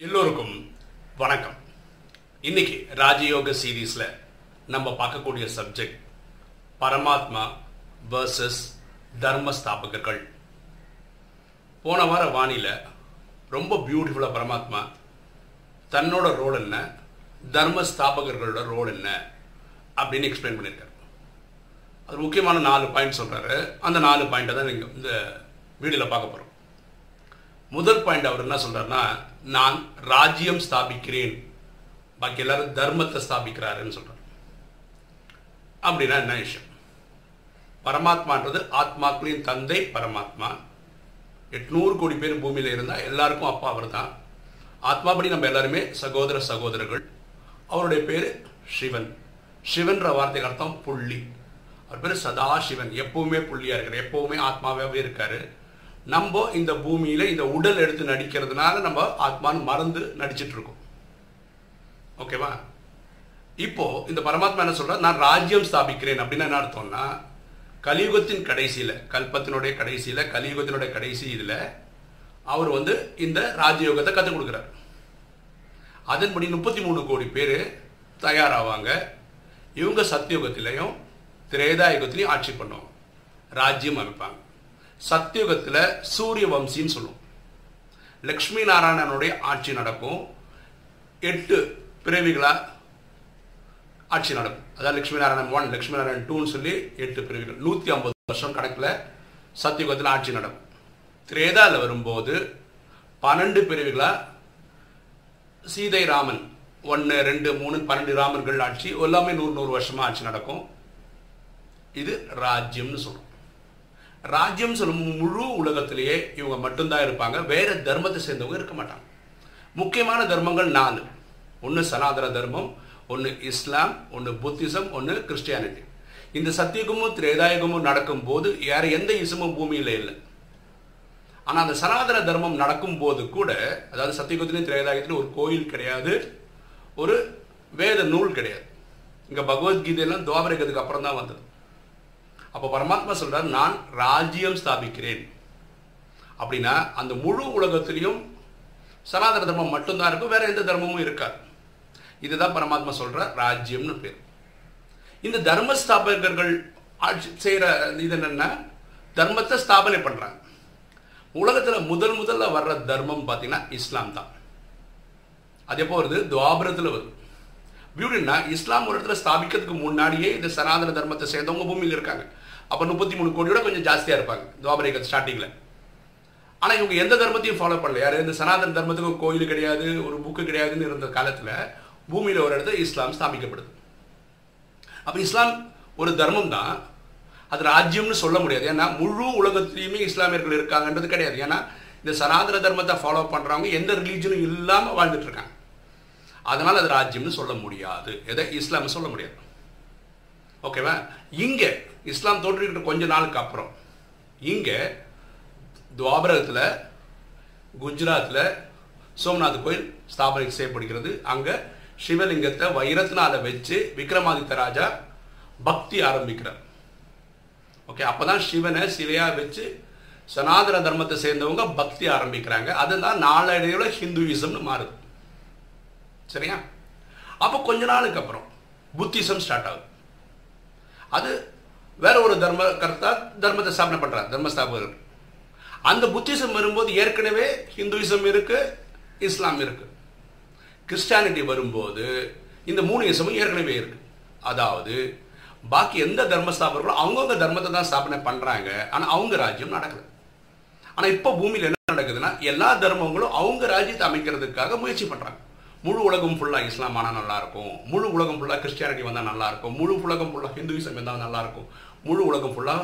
எல்லோருக்கும் வணக்கம். இன்னைக்கு ராஜயோக சீரீஸில் நம்ம பார்க்கக்கூடிய சப்ஜெக்ட் பரமாத்மா வர்சஸ் தர்ம ஸ்தாபகர்கள் போன வார வானில ரொம்ப பியூட்டிஃபுல்லாக பரமாத்மா தன்னோட ரோல் என்ன தர்ம ஸ்தாபகர்களோட ரோல் என்ன அப்படின்னு எக்ஸ்பிளைன் பண்ணியிருக்காரு. அது முக்கியமான நாலு பாயிண்ட் சொல்கிறாரு அந்த நாலு பாயிண்ட்டை தான் நீங்கள் இந்த வீடியோவில் பார்க்க போகிறோம் முதல் பாயிண்ட் அவர் என்ன சொல்கிறாருன்னா நான் ராஜ்யம் ஸ்தாபிக்கிறேன். பாக்கி எல்லாரும் தர்மத்தை ஸ்தாபிக்கிறாருன்னு சொல்கிறார் அப்படின்னா என்ன விஷயம்? பரமாத்மான்றது ஆத்மாக்களின் தந்தை பரமாத்மா. எட்நூறு கோடி பேர் பூமியில் இருந்தால் எல்லாருக்கும் அப்பா அவர் தான் ஆத்மாபடி நம்ம எல்லாருமே சகோதர சகோதரர்கள். அவருடைய பேர் சிவன். சிவன்ற வார்த்தைக்கு அர்த்தம் புள்ளி. அவர் பேர் சதா சிவன் எப்பவுமே புள்ளியாக இருக்கார். எப்பவுமே ஆத்மாவே இருக்காரு. நம்ம இந்த பூமியில இந்த உடல் எடுத்து நடிக்கிறதுனால நம்ம ஆத்மான்னு மறந்து நடிச்சிட்டு இருக்கோம். ஓகேவா? இப்போ இந்த பரமாத்மா என்ன சொல்ற நான் ராஜ்யம் ஸ்தாபிக்கிறேன் அப்படின்னு என்ன அர்த்தம்னா கலியுகத்தின் கடைசியில கல்பத்தினுடைய கடைசியில கலியுகத்தினுடைய கடைசி இதுல அவர் வந்து இந்த ராஜயோகத்தை கற்றுக் கொடுக்குறாரு. அதன்படி முப்பத்தி மூணு கோடி பேர் தயாராவாங்க. இவங்க சத்தியுகத்திலையும் திரேதாயுகத்திலையும் ஆட்சி பண்ணுவாங்க. ராஜ்யம் அமைப்பாங்க. சத்தியுகத்தில் சூரிய வம்சின்னு சொல்லுவோம். லக்ஷ்மி நாராயணனுடைய ஆட்சி நடக்கும். எட்டு பிறவிகளா ஆட்சி நடக்கும். அதாவது லக்ஷ்மி நாராயணன் ஒன் லக்ஷ்மி நாராயணன் டூன்னு சொல்லி எட்டு பிறவிகள். நூற்றி ஐம்பது வருஷம் கணக்கில் சத்தியுகத்தில் ஆட்சி நடக்கும். திரேதாவில் வரும்போது பன்னெண்டு பிரிவுகளா சீதை ராமன் ஒன்று ரெண்டு மூணு பன்னெண்டு ராமர்கள் ஆட்சி. எல்லாமே நூறு நூறு வருஷமா ஆட்சி நடக்கும். இது ராஜ்யம்னு சொல்றோம். ராஜ்யம் சொல்லும் முழு உலகத்திலேயே இவங்க மட்டும்தான் இருப்பாங்க. வேற தர்மத்தை சேர்ந்தவங்க இருக்க மாட்டாங்க. முக்கியமான தர்மங்கள் நாலு. ஒன்று சனாதன தர்மம் ஒன்று இஸ்லாம் ஒன்று புத்திசம் ஒன்று கிறிஸ்டியானிட்டி. இந்த சத்தியுகமும் திரேதாயுகமும் நடக்கும் போது வேற எந்த இசமும் பூமியில இல்லை. ஆனால் அந்த சனாதன தர்மம் நடக்கும் போது கூட அதாவது சத்தியுகத்திலையும் திரேதாயத்திலையும் ஒரு கோயில் கிடையாது. ஒரு வேத நூல் கிடையாது. இங்கே பகவத்கீதையெல்லாம் துவாபரகத்துக்கு அப்புறம் தான் வந்தது. அப்போ பரமாத்மா சொல்கிறார் நான் ராஜ்யம் ஸ்தாபிக்கிறேன். அப்படின்னா அந்த முழு உலகத்திலையும் சனாதன தர்மம் மட்டும்தான் இருக்கும் வேற எந்த தர்மமும் இருக்காது. இதுதான் பரமாத்மா சொல்கிற ராஜ்யம்னு பேர். இந்த தர்ம ஸ்தாபகர்கள் ஆட்சி செய்கிற இது என்னென்னா தர்மத்தை ஸ்தாபனை பண்றாங்க. உலகத்துல முதல் முதல்ல வர்ற தர்மம் பார்த்தீங்கன்னா இஸ்லாம் தான். அது எப்போ வருது? துவாபரத்தில் வருது. பியூட்டின்னா இஸ்லாம் ஒரு இடத்துல ஸ்தாபிக்கிறதுக்கு முன்னாடியே இந்த சனாதன தர்மத்தை சேர்ந்தவங்க பூமியில் இருக்காங்க. அப்போ முப்பத்தி மூணு கோடியோட கொஞ்சம் ஜாஸ்தியாக இருப்பாங்க துவாபரிக ஸ்டார்டிங்கில் ஆனால் இவங்க எந்த தர்மத்தையும் ஃபாலோ பண்ணல. யார்? இந்த சனாதன தர்மத்துக்கு ஒரு கோயில் கிடையாது ஒரு புக்கு கிடையாதுன்னு இருந்த காலத்தில் பூமியில் ஒரு இடத்துல இஸ்லாம் ஸ்தாபிக்கப்படுது. அப்போ இஸ்லாம் ஒரு தர்மம் தான். அது ராஜ்யம்னு சொல்ல முடியாது. ஏன்னா முழு உலகத்திலையுமே இஸ்லாமியர்கள் இருக்காங்கன்றது கிடையாது. ஏன்னா இந்த சனாதன தர்மத்தை ஃபாலோ பண்ணுறவங்க எந்த ரிலீஜனும் இல்லாமல் வாழ்ந்துட்டு இருக்காங்க. அதனால் அது ராஜ்யம்னு சொல்ல முடியாது. எதை? இஸ்லாம் சொல்ல முடியாது. ஓகேவா இங்கே இஸ்லாம் தோன்றிக்கிட்ட கொஞ்ச நாளுக்கு அப்புறம். இங்கே துவாபரத்தில் குஜராத்தில் சோம்நாத் கோயில் ஸ்தாபனை செய்யப்படுகிறது. அங்கே சிவலிங்கத்தை வைரத்தினால் வச்சு விக்ரமாதித்த ராஜா பக்தி ஆரம்பிக்கிறார். ஓகே அப்போ தான் சிவனை சிலையாக வச்சு சனாதன தர்மத்தை சேர்ந்தவங்க பக்தி ஆரம்பிக்கிறாங்க. அதுதான் நாளடைவில் ஹிந்துவிசம்னு மாறுது. சரியா? அப்போ கொஞ்ச நாளுக்கு அப்புறம் புத்திசம் ஸ்டார்ட் ஆகுது. அது வேற ஒரு தர்ம கர்த்தா தர்மத்தை ஸ்தாபனை பண்றார் தர்மஸ்தாபகர்கள். அந்த புத்திசம் வரும்போது ஏற்கனவே ஹிந்துவிசம் இருக்கு இஸ்லாம் இருக்கு. கிறிஸ்டியானிட்டி வரும்போது இந்த மூணு இசமும் ஏற்கனவே இருக்கு. அதாவது பாக்கி எந்த தர்மஸ்தாபர்களோ அவங்கவுங்க தர்மத்தை தான் ஸ்தாபனை பண்றாங்க. ஆனால் அவங்க ராஜ்யம் நடக்குது ஆனால் இப்போ பூமியில் என்ன நடக்குதுன்னா எல்லா தர்மங்களும் அவங்க ராஜ்யத்தை அமைக்கிறதுக்காக முயற்சி பண்றாங்க. முழு உலகம் ஃபுல்லாக இஸ்லாம் ஆனால் நல்லாயிருக்கும் முழு உலகம் ஃபுல்லாக கிறிஸ்டியானிட்டி வந்தால் நல்லாயிருக்கும் முழு உலகம் ஃபுல்லாக ஹிந்துவிசம் இருந்தால் நல்லாயிருக்கும் முழு உலகம் ஃபுல்லாக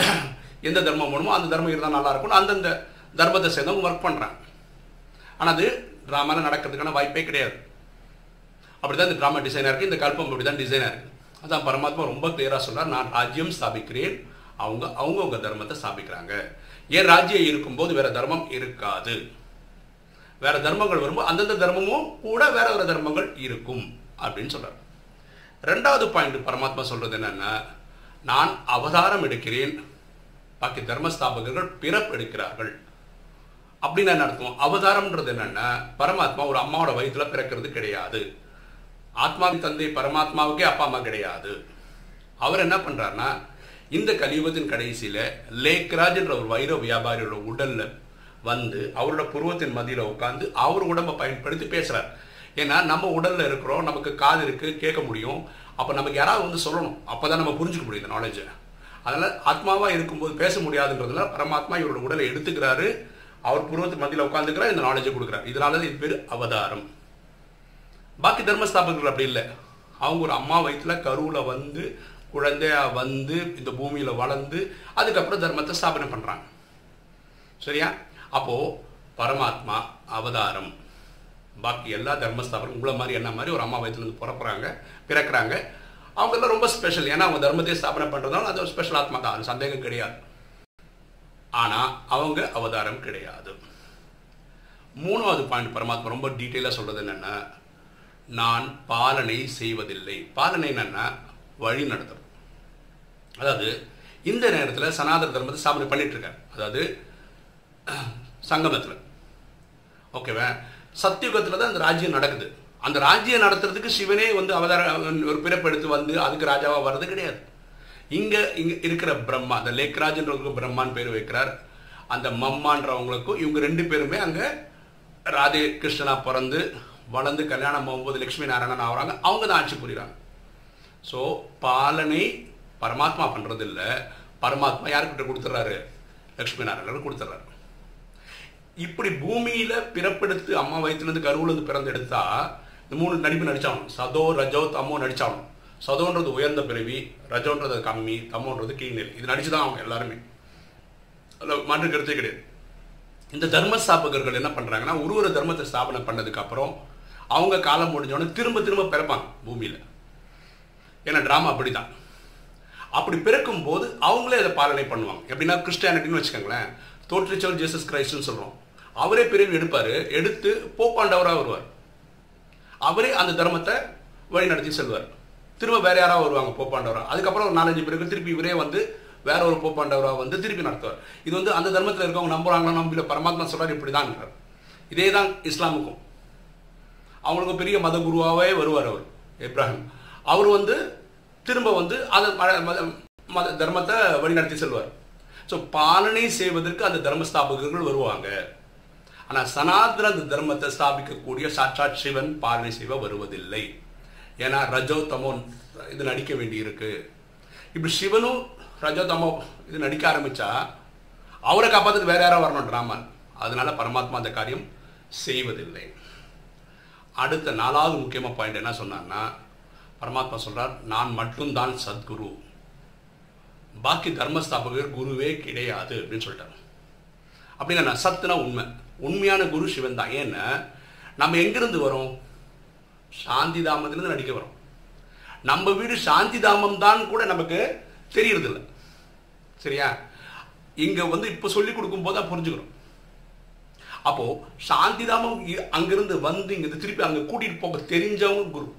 எந்த தர்மம் வேணுமோ அந்த தர்மம் இருந்தால் நல்லா அந்தந்த தர்மத்தை சேர்ந்தவங்க ஒர்க் பண்ணுறாங்க ஆனால் அது ட்ராமாவில் நடக்கிறதுக்கான வாய்ப்பே கிடையாது. அப்படி தான் இந்த ட்ராமா டிசைனாக இருக்குது இந்த கல்பம் அப்படி தான் டிசைனாக இருக்குது அதான் பரமாத்மா ரொம்ப கிளியராக சொல்கிறார் நான் ராஜ்யம் ஸ்தாபிக்கிறேன். அவங்க அவங்கவுங்க தர்மத்தை ஸ்தாபிக்கிறாங்க. ஏன் ராஜ்யம் இருக்கும்போது வேறு தர்மம் இருக்காது? வேற தர்மங்கள் வரும்போது அந்தந்த தர்மமும் கூட வேற வேற தர்மங்கள் இருக்கும் அப்படின்னு சொல்றாரு. ரெண்டாவது பாயிண்ட் பரமாத்மா சொல்றது என்னன்னா நான் அவதாரம் எடுக்கிறேன். பாக்கி தர்மஸ்தாபகர்கள் பிறப்பு எடுக்கிறார்கள். அப்படின்னு என்ன அர்த்தம்? அவதாரம்ன்றது என்னன்னா பரமாத்மா ஒரு அம்மாவோட வயிற்றுல பிறக்கிறது கிடையாது. ஆத்மாவின் தந்தை பரமாத்மாவுக்கே அப்பா அம்மா கிடையாது. அவர் என்ன பண்றாருன்னா இந்த கலியுகத்தின் கடைசியில லேக்ராஜ்ன்ற ஒரு வைர வியாபாரியோட உடல்ல வந்து அவரோட புருவத்தின் மதியில் உட்காந்து அவர் உடம்பை பயன்படுத்தி பேசுகிறார் ஏன்னா நம்ம உடலில் இருக்கிறோம் நமக்கு காது இருக்குது கேட்க முடியும். அப்போ நமக்கு யாராவது வந்து சொல்லணும். அப்பதான் நம்ம புரிஞ்சுக்க முடியும் இந்த நாலேஜை அதனால் ஆத்மாவாக இருக்கும்போது பேச முடியாதுன்றதுல பரமாத்மா இவரோட உடலை எடுத்துக்கிறாரு. அவர் புருவத்து மத்தியில் உட்காந்துக்கிறார் இந்த நாலேஜை கொடுக்குறாரு. இதனால இது பேர் அவதாரம். பாக்கி தர்மஸ்தாபகர்கள் அப்படி இல்லை. அவங்க ஒரு அம்மா வயிற்றுல கருவில் வந்து குழந்தையா வந்து இந்த பூமியில் வளர்ந்து அதுக்கப்புறம் தர்மத்தை ஸ்தாபனை பண்ணுறாங்க சரியா? அப்போது பரமாத்மா அவதாரம். பாக்கி எல்லா தர்மஸ்தாபனம் உங்களை மாதிரி என்ன மாதிரி ஒரு அம்மா வயிற்றுல இருந்து பிறப்புறாங்க பிறக்கிறாங்க. அவங்கெல்லாம் ரொம்ப ஸ்பெஷல் ஏன்னா அவங்க தர்மத்தை ஸ்தாபனை பண்ணுறதுனால அது ஒரு ஸ்பெஷல் ஆத்மா தான். அது சந்தேகம் கிடையாது. ஆனால் அவங்க அவதாரம் கிடையாது. மூணாவது பாயிண்ட் பரமாத்மா ரொம்ப டீட்டெயிலாக சொல்கிறது என்னென்னா நான் பாலனை செய்வதில்லை. பாலனை என்னென்னா வழி நடத்தும் அதாவது இந்த நேரத்தில் சனாதன தர்மத்தை ஸ்தாபனை பண்ணிட்டு அதாவது சங்கமத்தில். ஓகேவா சத்தியுகத்தில் தான் அந்த ராஜ்யம் நடக்குது. அந்த ராஜ்யம் நடத்துறதுக்கு சிவனே வந்து அவதார ஒரு பிறப்பெடுத்து வந்து அதுக்கு ராஜாவாக வர்றது கிடையாது. இங்கே இங்கே இருக்கிற பிரம்மா அந்த லேக்ராஜ்ன்றவங்களுக்கு பிரம்மான்னு பேர் வைக்கிறார். அந்த மம்மான்றவங்களுக்கும் இவங்க ரெண்டு பேருமே அங்கே ராதே கிருஷ்ணனா பிறந்து வளர்ந்து கல்யாணம் ஆகும்போது லட்சுமி நாராயணன் ஆகுறாங்க. அவங்க தான் ஆட்சி புரியுறாங்க. ஸோ பாலனை பரமாத்மா பண்ணுறதில்ல பரமாத்மா யாருக்கிட்ட கொடுத்துட்றாரு லக்ஷ்மி நாராயணன் கொடுத்துட்றாரு இப்படி பூமியில பிறப்பெடுத்து அம்மா வயிற்றுலேருந்து கருவுலேருந்து பிறந்தெடுத்தா இந்த மூணு நடிப்பு நடிச்சாகணும். சதோ ரஜோ தமோ நடிச்சாகணும். சதோன்றது உயர்ந்த பிறவி ரஜோன்றது கம்மி தம்மோன்றது கீழ்நிலை. இது நடிச்சு தான் அவங்க எல்லாருமே. அதில் மாற்று கருத்தே கிடையாது. இந்த தர்ம ஸ்தாபகர்கள் என்ன பண்ணுறாங்கன்னா ஒரு ஒரு தர்மத்தை ஸ்தாபனை பண்ணதுக்கு அப்புறம் அவங்க காலம் முடிஞ்சோடனே திரும்ப திரும்ப பிறப்பாங்க பூமியில். ஏன்னா டிராமா அப்படிதான். அப்படி பிறக்கும் போது அவங்களே அதை பாலனை பண்ணுவாங்க. எப்படின்னா கிறிஸ்டியானிட்டின்னு வச்சுக்கோங்களேன் தோற்றுச்சல் ஜீசஸ் கிரைஸ்ட்னு சொல்கிறோம் அவரே பிரிவு எடுப்பாரு எடுத்து போப்பாண்டவராக வருவார். அவரே அந்த தர்மத்தை வழி நடத்தி செல்வார். திரும்ப வேற யாராவது வருவாங்க போப்பாண்டவராக அதுக்கப்புறம் ஒரு நாலஞ்சு பேருக்கு திருப்பி இவரே வந்து வேற ஒரு போப்பாண்டவராக வந்து திருப்பி நடத்துவார். இது வந்து அந்த தர்மத்தில் இருக்கவங்க நம்புறாங்களா நம்பல பரமாத்மா சொல்றாரு இப்படிதான் இதே தான் இஸ்லாமுக்கும். அவங்களுக்கு பெரிய மத குருவாகவே வருவார் அவர் இப்ராஹிம். அவர் வந்து திரும்ப வந்து அதை மத தர்மத்தை வழிநடத்தி செல்வார். ஸோ பாலனை செய்வதற்கு அந்த தர்மஸ்தாபகர்கள் வருவாங்க. ஆனால் சனாதன அந்த தர்மத்தை ஸ்தாபிக்கக்கூடிய சாட்சாத் சிவன் பாரணி சிவ வருவதில்லை. ஏன்னா ரஜோ தமோ இது நடிக்க வேண்டியிருக்கு. இப்படி சிவனும் ரஜோ தமோ இது நடிக்க ஆரம்பித்தா அவரை காப்பாத்துக்கு வேற யாரோ வரணும் டிராமா அதனால பரமாத்மா அந்த காரியம் செய்வதில்லை. அடுத்த நாலாவது முக்கியமான பாயிண்ட் என்ன சொன்னார்னா பரமாத்மா சொல்கிறார் நான் மட்டும்தான் சத்குரு. பாக்கி தர்மஸ்தாபகர் குருவே கிடையாது. அப்படின்னு சொல்லிட்டார். அப்படின்னா சத்துனா உண்மை. உண்மையான குரு சிவன் தான். ஏன்னா நம்ம எங்கிருந்து வரோம்? சாந்தி தாமத்திலிருந்து நடிக்க வரோம். நம்ம வீடு சாந்தி தாமம் தான் கூட நமக்கு தெரியறதில்ல. சரியா? இங்க வந்து இப்ப சொல்லி கொடுக்கும் போது தான் புரிஞ்சுக்கிறோம். அப்போ சாந்தி தாமம் இ- அங்கிருந்து வந்து இங்க திருப்பி அங்க கூட்டிட்டு போக தெரிஞ்சவங்க குரு.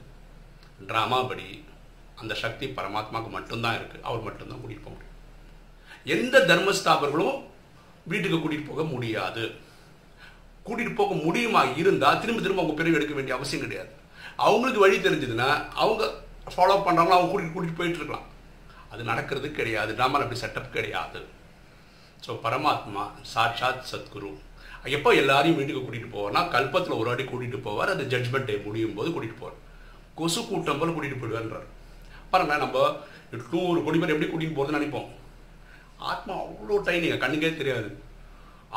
ட்ராமா படி அந்த சக்தி பரமாத்மாவுக்கு மட்டும்தான் இருக்கு. அவர் மட்டும்தான் கூட்டிட்டு போக முடியும். எந்த தர்மஸ்தாபர்களும் வீட்டுக்கு கூட்டிட்டு போக முடியாது. கூட்டிட்டு போக முடியுமா இருந்தா திரும்ப திரும்ப அவங்க பிரிவு எடுக்க வேண்டிய அவசியம் கிடையாது. அவங்களுக்கு வழி தெரிஞ்சதுன்னா அவங்க ஃபாலோ பண்ணுறாங்களோ அவங்க கூட்டிகிட்டு கூட்டிகிட்டு போயிட்டு இருக்கலாம். அது நடக்கிறது கிடையாது. டிராமாவில் அப்படி செட்டப் கிடையாது. ஸோ பரமாத்மா சாட்சாத் சத்குரு. எப்போ எல்லாரையும் வீட்டுக்கு கூட்டிகிட்டு போவார்னா கல்பத்தில் ஒரு வாட்டி கூட்டிகிட்டு போவார். அது ஜட்ஜ்மெண்ட் டே முடியும் போது கூட்டிகிட்டு போவார். கொசு கூட்டம் போல் கூட்டிகிட்டு போயிடுவார்ன்றார். பாருங்க நம்ம நூறு கோடி பேர் எப்படி கூட்டிகிட்டு போகிறதுன்னு நினைப்போம். ஆத்மா அவ்வளோ டைனிங்க கண்ணுக்கே தெரியாது.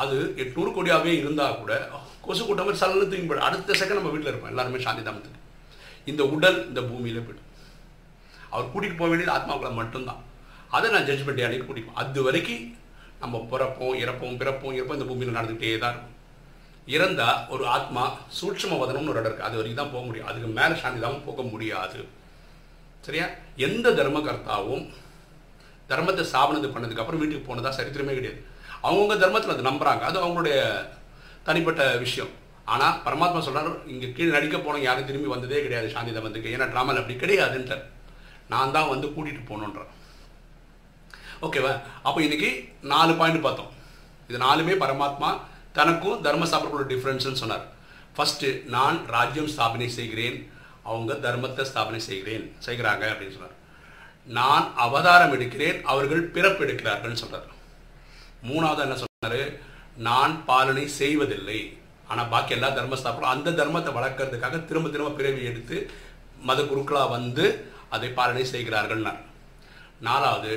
அது எட்நூறு கோடியாகவே இருந்தால் கூட கொசு கூட்டம் மாதிரி சல்லு தூங்கி அடுத்த செகண்ட் நம்ம வீட்டில் இருப்போம். எல்லாருமே சாந்தி தாமத்துக்கு இந்த உடல் இந்த பூமியில போய்டும். அவர் கூட்டிகிட்டு போக வேண்டியது ஆத்மாக்குள்ள மட்டும்தான். அதை நான் ஜட்ஜ்மெண்ட் அன்னைக்கு கூட்டிப்போம். அது வரைக்கும் நம்ம பிறப்போம் இறப்போம் பிறப்போம் இறப்போம் இந்த பூமியில் நடந்துகிட்டே தான் இருக்கும். இறந்தால் ஒரு ஆத்மா சூட்சம வதனம்னு ஒரு இடம் இருக்குது அது வரைக்கும் தான் போக முடியும். அதுக்கு மேலே சாந்தி தான் போக முடியாது. சரியா? எந்த தர்மகர்த்தாவும் தர்மத்தை சாபனது பண்ணதுக்கப்புறம் வீட்டுக்கு போனதாக சரித்திரமே கிடையாது. அவங்கவுங்க தர்மத்தில் அது நம்புறாங்க. அது அவங்களுடைய தனிப்பட்ட விஷயம். ஆனால் பரமாத்மா சொல்கிறார் இங்கே கீழே நடிக்க போனவங்க யாரும் திரும்பி வந்ததே கிடையாது சாந்தி தர்மத்துக்கு ஏன்னா டிராமாவில் அப்படி கிடையாதுன்ட்டார். நான் தான் வந்து கூட்டிட்டு போகணுன்றேன் ஓகேவா அப்போ இன்னைக்கு நாலு பாயிண்ட் பார்த்தோம். இது நாலுமே பரமாத்மா தனக்கும் தர்ம ஸ்தாபனக்குள்ள டிஃப்ரென்ஸ்னு சொன்னார். ஃபஸ்ட்டு நான் ராஜ்யம் ஸ்தாபனை செய்கிறேன். அவங்க தர்மத்தை ஸ்தாபனை செய்கிறேன். செய்கிறாங்க அப்படின்னு சொன்னார். நான் அவதாரம் எடுக்கிறேன். அவர்கள் பிறப்பு எடுக்கிறார்கள் சொல்கிறார் மூணாவது என்ன சொன்னாரு? நான் பாலனை செய்வதில்லை. ஆனால் பாக்கி எல்லா தர்மஸ்தாபனம் அந்த தர்மத்தை வளர்க்கறதுக்காக திரும்ப திரும்ப பிறவி எடுத்து மத குருக்களாக வந்து அதை பாலனை செய்கிறார்கள் நாலாவது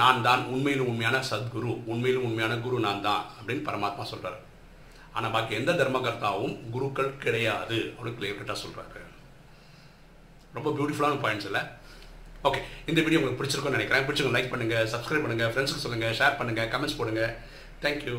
நான் தான் உண்மையிலும் உண்மையான சத்குரு உண்மையிலும் உண்மையான குரு நான் தான் அப்படின்னு பரமாத்மா சொல்கிறார் ஆனால் பாக்கி எந்த தர்மகர்த்தாவும் குருக்கள் கிடையாது அப்படின்னு கிளியர் கட்டாக சொல்கிறாரு ரொம்ப பியூட்டிஃபுல்லான பாயிண்ட்ஸ் இல்லை? ஓகே இந்த வீடியோ உங்களுக்கு பிடிச்சிருக்கும்னு நினைக்கிறேன். பிடிச்சிருக்கோம் லைக் பண்ணுங்கள் சப்ஸ்கிரைப் பண்ணுங்க ஃப்ரெண்ட்ஸுக்கு சொல்லுங்க ஷேர் பண்ணுங்கள் கமெண்ட்ஸ் போடுங்க. தேங்க்யூ